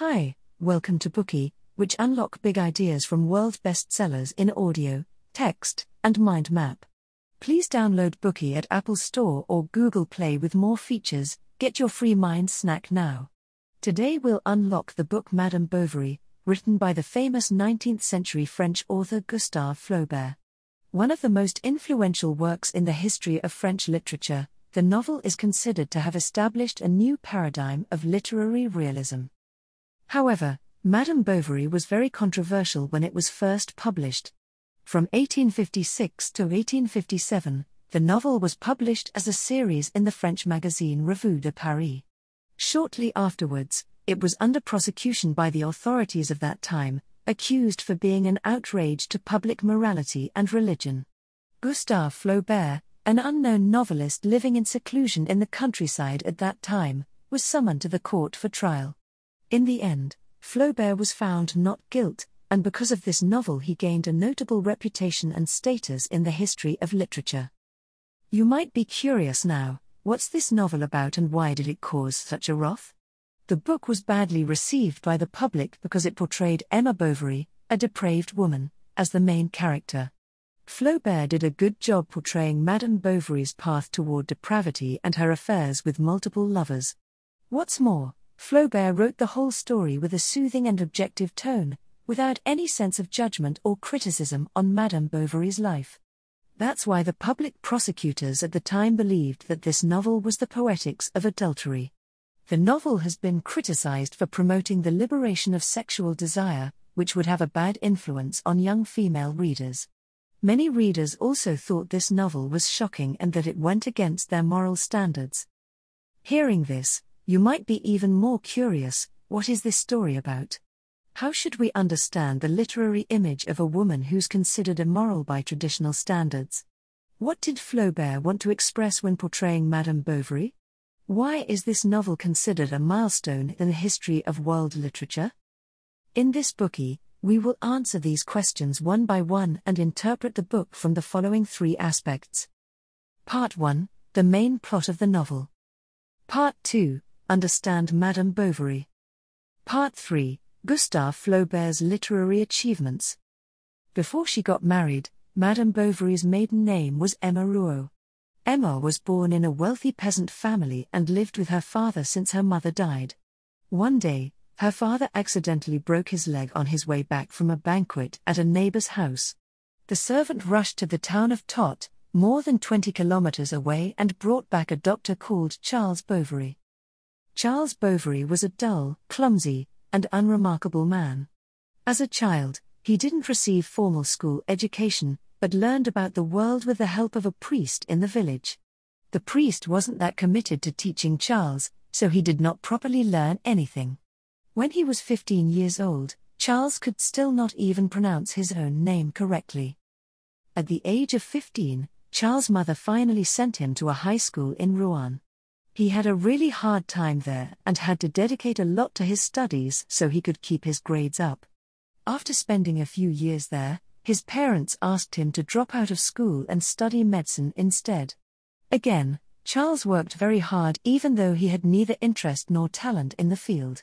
Hi, welcome to Bookey, which unlock big ideas from world bestsellers in audio, text, and mind map. Please download Bookey at Apple Store or Google Play with more features. Get your free mind snack now. Today we'll unlock the book Madame Bovary, written by the famous 19th century French author Gustave Flaubert. One of the most influential works in the history of French literature, the novel is considered to have established a new paradigm of literary realism. However, Madame Bovary was very controversial when it was first published. From 1856 to 1857, the novel was published as a series in the French magazine Revue de Paris. Shortly afterwards, it was under prosecution by the authorities of that time, accused for being an outrage to public morality and religion. Gustave Flaubert, an unknown novelist living in seclusion in the countryside at that time, was summoned to the court for trial. In the end, Flaubert was found not guilt, and because of this novel he gained a notable reputation and status in the history of literature. You might be curious now what's this novel about and why did it cause such a wrath? The book was badly received by the public because it portrayed Emma Bovary, a depraved woman, as the main character. Flaubert did a good job portraying Madame Bovary's path toward depravity and her affairs with multiple lovers. What's more, Flaubert wrote the whole story with a soothing and objective tone, without any sense of judgment or criticism on Madame Bovary's life. That's why the public prosecutors at the time believed that this novel was the poetics of adultery. The novel has been criticized for promoting the liberation of sexual desire, which would have a bad influence on young female readers. Many readers also thought this novel was shocking and that it went against their moral standards. Hearing this, you might be even more curious what is this story about? How should we understand the literary image of a woman who's considered immoral by traditional standards? What did Flaubert want to express when portraying Madame Bovary? Why is this novel considered a milestone in the history of world literature? In this Bookey, we will answer these questions one by one and interpret the book from the following three aspects. Part 1 The main plot of the novel. Part 2 Understand Madame Bovary. Part 3 Gustave Flaubert's literary achievements. Before she got married, Madame Bovary's maiden name was Emma Rouault. Emma was born in a wealthy peasant family and lived with her father since her mother died. One day, her father accidentally broke his leg on his way back from a banquet at a neighbor's house. The servant rushed to the town of Tostes, more than 20 kilometers away, and brought back a doctor called Charles Bovary. Charles Bovary was a dull, clumsy, and unremarkable man. As a child, he didn't receive formal school education, but learned about the world with the help of a priest in the village. The priest wasn't that committed to teaching Charles, so he did not properly learn anything. When he was 15 years old, Charles could still not even pronounce his own name correctly. At the age of 15, Charles' mother finally sent him to a high school in Rouen. He had a really hard time there and had to dedicate a lot to his studies so he could keep his grades up. After spending a few years there, his parents asked him to drop out of school and study medicine instead. Again, Charles worked very hard even though he had neither interest nor talent in the field.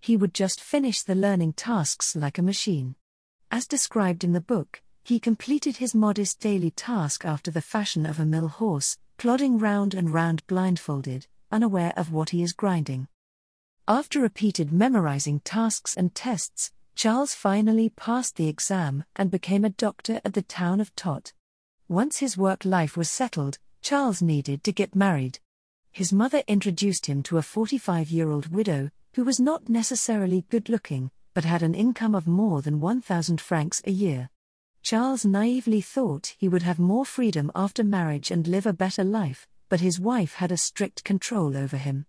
He would just finish the learning tasks like a machine. As described in the book, he completed his modest daily task after the fashion of a mill horse, plodding round and round blindfolded, unaware of what he is grinding. After repeated memorizing tasks and tests, Charles finally passed the exam and became a doctor at the town of Tostes. Once his work life was settled, Charles needed to get married. His mother introduced him to a 45 year old widow, who was not necessarily good looking, but had an income of more than 1,000 francs a year. Charles naively thought he would have more freedom after marriage and live a better life, but his wife had a strict control over him.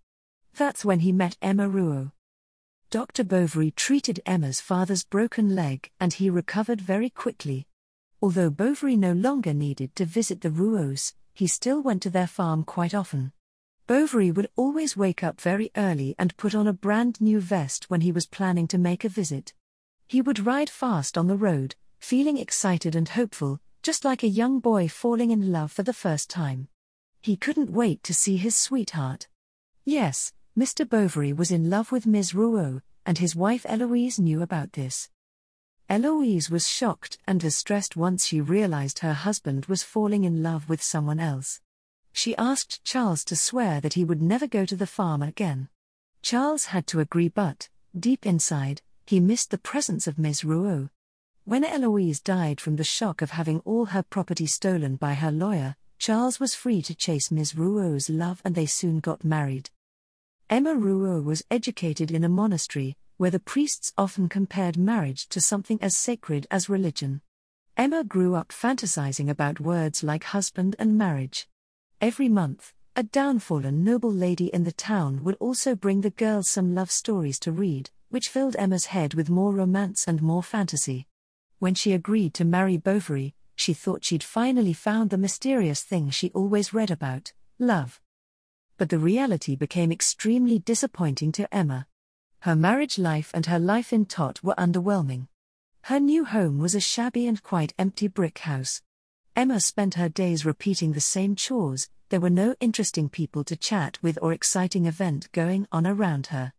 That's when he met Emma Rouault. Dr. Bovary treated Emma's father's broken leg and he recovered very quickly. Although Bovary no longer needed to visit the Rouaults, he still went to their farm quite often. Bovary would always wake up very early and put on a brand new vest when he was planning to make a visit. He would ride fast on the road, feeling excited and hopeful, just like a young boy falling in love for the first time. He couldn't wait to see his sweetheart. Yes, Mr. Bovary was in love with Ms. Rouault, and his wife Eloise knew about this. Eloise was shocked and distressed once she realized her husband was falling in love with someone else. She asked Charles to swear that he would never go to the farm again. Charles had to agree, but, deep inside, he missed the presence of Ms. Rouault. When Eloise died from the shock of having all her property stolen by her lawyer, Charles was free to chase Ms. Rouault's love and they soon got married. Emma Rouault was educated in a monastery, where the priests often compared marriage to something as sacred as religion. Emma grew up fantasizing about words like husband and marriage. Every month, a downfallen noble lady in the town would also bring the girls some love stories to read, which filled Emma's head with more romance and more fantasy. When she agreed to marry Bovary, she thought she'd finally found the mysterious thing she always read about love. But the reality became extremely disappointing to Emma. Her marriage life and her life in Tostes were underwhelming. Her new home was a shabby and quite empty brick house. Emma spent her days repeating the same chores, there were no interesting people to chat with or exciting event going on around her.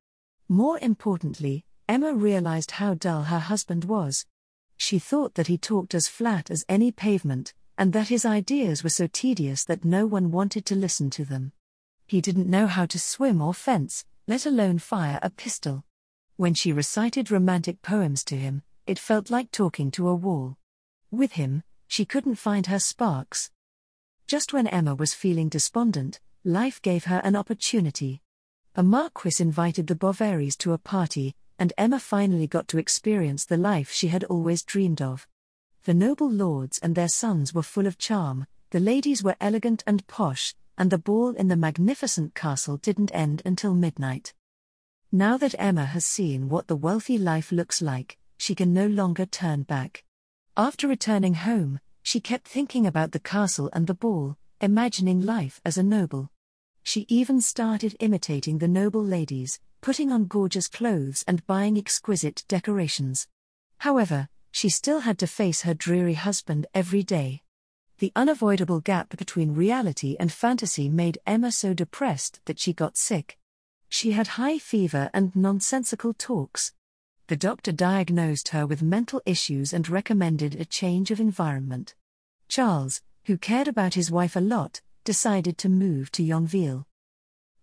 More importantly, Emma realized how dull her husband was. She thought that he talked as flat as any pavement, and that his ideas were so tedious that no one wanted to listen to them. He didn't know how to swim or fence, let alone fire a pistol. When she recited romantic poems to him, it felt like talking to a wall. With him, she couldn't find her sparks. Just when Emma was feeling despondent, life gave her an opportunity. A marquis invited the Bovarys to a party, and Emma finally got to experience the life she had always dreamed of. The noble lords and their sons were full of charm, the ladies were elegant and posh, and the ball in the magnificent castle didn't end until midnight. Now that Emma has seen what the wealthy life looks like, she can no longer turn back. After returning home, she kept thinking about the castle and the ball, imagining life as a noble. She even started imitating the noble ladies, putting on gorgeous clothes and buying exquisite decorations. However, she still had to face her dreary husband every day. The unavoidable gap between reality and fantasy made Emma so depressed that she got sick. She had high fever and nonsensical talks. The doctor diagnosed her with mental issues and recommended a change of environment. Charles, who cared about his wife a lot, decided to move to Yonville.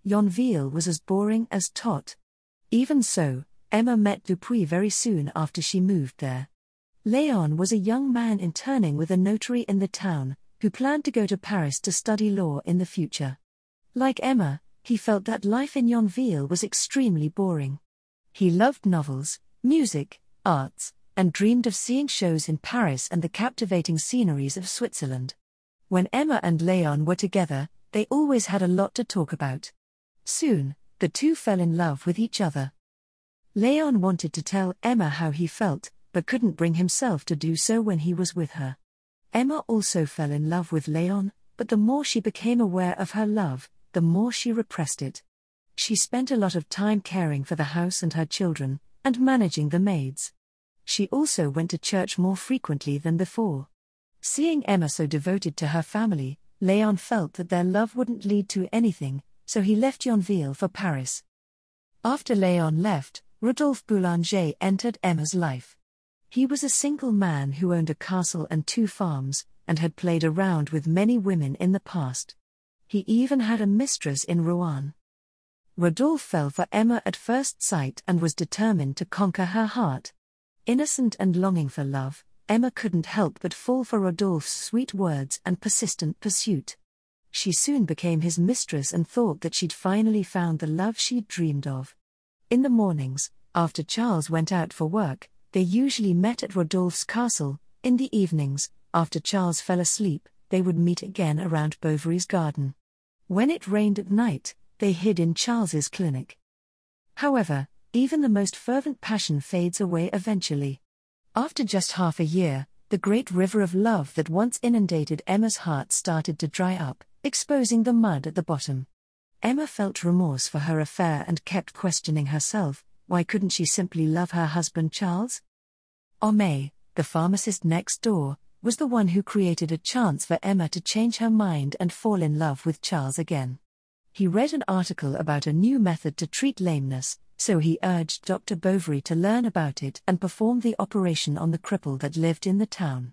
Yonville was as boring as Tostes. Even so, Emma met Dupuis very soon after she moved there. Leon was a young man interning with a notary in the town, who planned to go to Paris to study law in the future. Like Emma, he felt that life in Yonville was extremely boring. He loved novels, music, arts, and dreamed of seeing shows in Paris and the captivating sceneries of Switzerland. When Emma and Leon were together, they always had a lot to talk about. Soon, the two fell in love with each other. Leon wanted to tell Emma how he felt, but couldn't bring himself to do so when he was with her. Emma also fell in love with Leon, but the more she became aware of her love, the more she repressed it. She spent a lot of time caring for the house and her children, and managing the maids. She also went to church more frequently than before. Seeing Emma so devoted to her family, Leon felt that their love wouldn't lead to anything, so he left Yonville for Paris. After Leon left, Rodolphe Boulanger entered Emma's life. He was a single man who owned a castle and two farms, and had played around with many women in the past. He even had a mistress in Rouen. Rodolphe fell for Emma at first sight and was determined to conquer her heart. Innocent and longing for love, Emma couldn't help but fall for Rodolphe's sweet words and persistent pursuit she soon became his mistress and thought that she'd finally found the love she'd dreamed of. In the mornings, after Charles went out for work, they usually met at Rodolphe's castle, in the evenings, after Charles fell asleep, they would meet again around Bovary's garden. When it rained at night, they hid in Charles's clinic. However, even the most fervent passion fades away eventually. After just half a year, the great river of love that once inundated Emma's heart started to dry up, exposing the mud at the bottom. Emma felt remorse for her affair and kept questioning herself why couldn't she simply love her husband Charles? Homais, the pharmacist next door, was the one who created a chance for Emma to change her mind and fall in love with Charles again. He read an article about a new method to treat lameness, so he urged Dr. Bovary to learn about it and perform the operation on the cripple that lived in the town.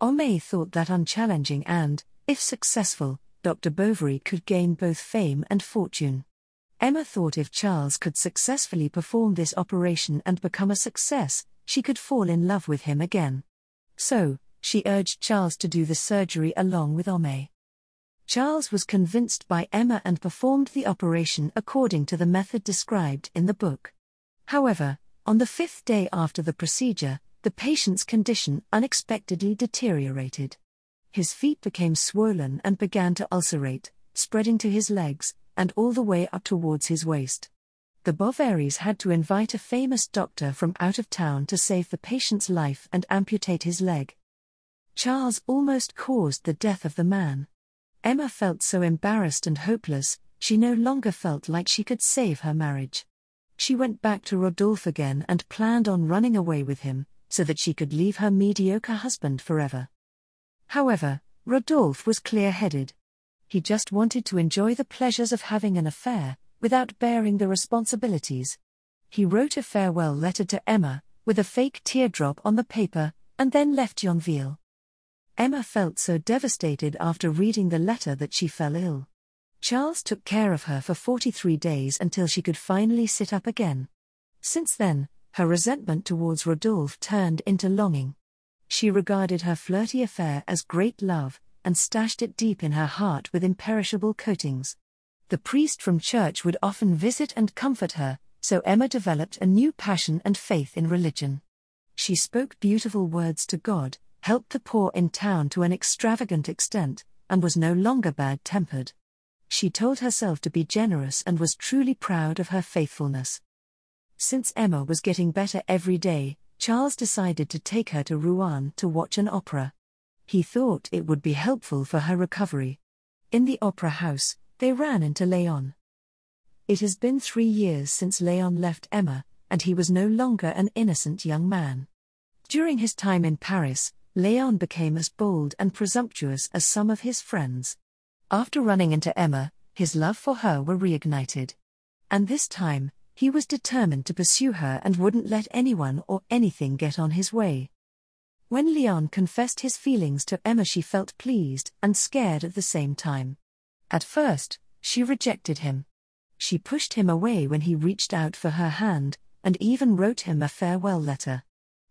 Homais thought that unchallenging and, if successful, Dr. Bovary could gain both fame and fortune. Emma thought if Charles could successfully perform this operation and become a success, she could fall in love with him again. So, she urged Charles to do the surgery along with Homais. Charles was convinced by Emma and performed the operation according to the method described in the book. However, on the fifth day after the procedure, the patient's condition unexpectedly deteriorated. His feet became swollen and began to ulcerate, spreading to his legs, and all the way up towards his waist. The Bovarys had to invite a famous doctor from out of town to save the patient's life and amputate his leg. Charles almost caused the death of the man. Emma felt so embarrassed and hopeless, she no longer felt like she could save her marriage. She went back to Rodolphe again and planned on running away with him, so that she could leave her mediocre husband forever. However, Rodolphe was clear headed. He just wanted to enjoy the pleasures of having an affair, without bearing the responsibilities. He wrote a farewell letter to Emma, with a fake teardrop on the paper, and then left Yonville. Emma felt so devastated after reading the letter that she fell ill. Charles took care of her for 43 days until she could finally sit up again. Since then, her resentment towards Rodolphe turned into longing. She regarded her flirty affair as great love, and stashed it deep in her heart with imperishable coatings. The priest from church would often visit and comfort her, so Emma developed a new passion and faith in religion. She spoke beautiful words to God, helped the poor in town to an extravagant extent, and was no longer bad tempered. She told herself to be generous and was truly proud of her faithfulness. Since Emma was getting better every day, Charles decided to take her to Rouen to watch an opera. He thought it would be helpful for her recovery. In the opera house, they ran into Leon. It has been three years since Leon left Emma, and he was no longer an innocent young man. During his time in Paris, Leon became as bold and presumptuous as some of his friends. After running into Emma, his love for her were reignited. And this time, he was determined to pursue her and wouldn't let anyone or anything get on his way. When Leon confessed his feelings to Emma, she felt pleased and scared at the same time. At first, she rejected him. She pushed him away when he reached out for her hand, and even wrote him a farewell letter.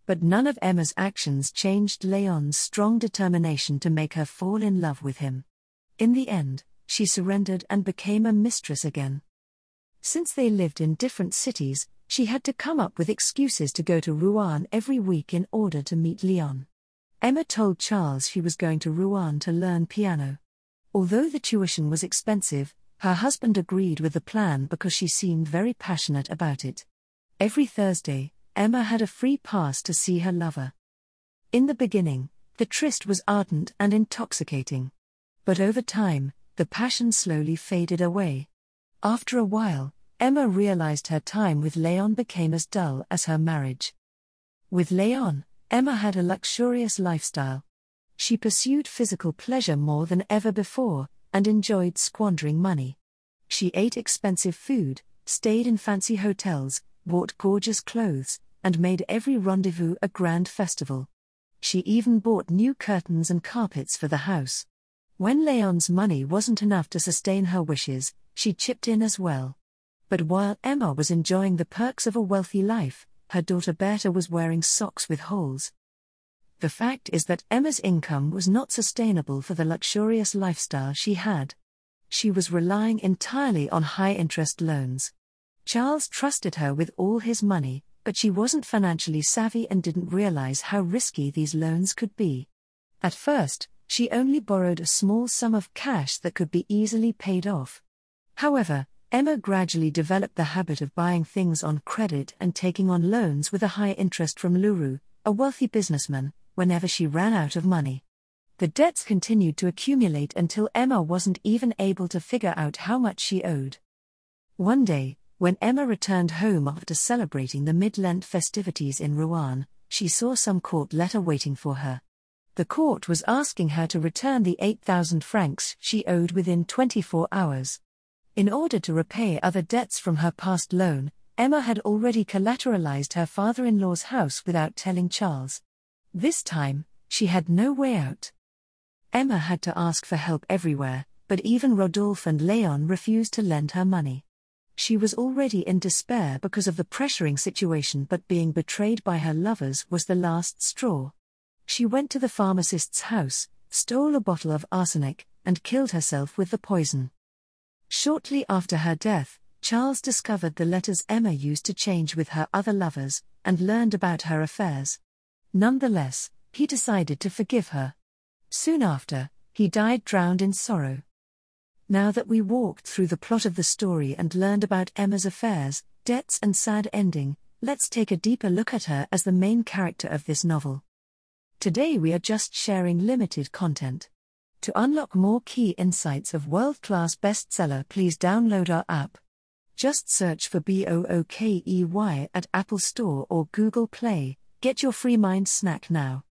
But none of Emma's actions changed Leon's strong determination to make her fall in love with him. In the end, she surrendered and became a mistress again. Since they lived in different cities, she had to come up with excuses to go to Rouen every week in order to meet Leon. Emma told Charles she was going to Rouen to learn piano. Although the tuition was expensive, her husband agreed with the plan because she seemed very passionate about it. Every Thursday, Emma had a free pass to see her lover. In the beginning, the tryst was ardent and intoxicating. But over time, the passion slowly faded away. After a while, Emma realized her time with Leon became as dull as her marriage. With Leon, Emma had a luxurious lifestyle. She pursued physical pleasure more than ever before, and enjoyed squandering money. She ate expensive food, stayed in fancy hotels, bought gorgeous clothes, and made every rendezvous a grand festival. She even bought new curtains and carpets for the house. When Leon's money wasn't enough to sustain her wishes, she chipped in as well. But while Emma was enjoying the perks of a wealthy life, her daughter Berta was wearing socks with holes. The fact is that Emma's income was not sustainable for the luxurious lifestyle she had. She was relying entirely on high interest loans. Charles trusted her with all his money, but she wasn't financially savvy and didn't realize how risky these loans could be. At first, she only borrowed a small sum of cash that could be easily paid off. However, Emma gradually developed the habit of buying things on credit and taking on loans with a high interest from Lheureux, a wealthy businessman, whenever she ran out of money. The debts continued to accumulate until Emma wasn't even able to figure out how much she owed. One day, when Emma returned home after celebrating the mid Lent festivities in Rouen, she saw some court letter waiting for her. The court was asking her to return the 8,000 francs she owed within 24 hours. In order to repay other debts from her past loan, Emma had already collateralized her father in law's house without telling Charles. This time, she had no way out. Emma had to ask for help everywhere, but even Rodolphe and Leon refused to lend her money. She was already in despair because of the pressuring situation, but being betrayed by her lovers was the last straw. She went to the pharmacist's house, stole a bottle of arsenic, and killed herself with the poison. Shortly after her death, Charles discovered the letters Emma used to change with her other lovers, and learned about her affairs. Nonetheless, he decided to forgive her. Soon after, he died drowned in sorrow. Now that we walked through the plot of the story and learned about Emma's affairs, debts, and sad ending, let's take a deeper look at her as the main character of this novel. Today we are just sharing limited content. To unlock more key insights of world class bestseller, please download our app. Just search for BOOKEY at Apple Store or Google Play. Get your free mind snack now.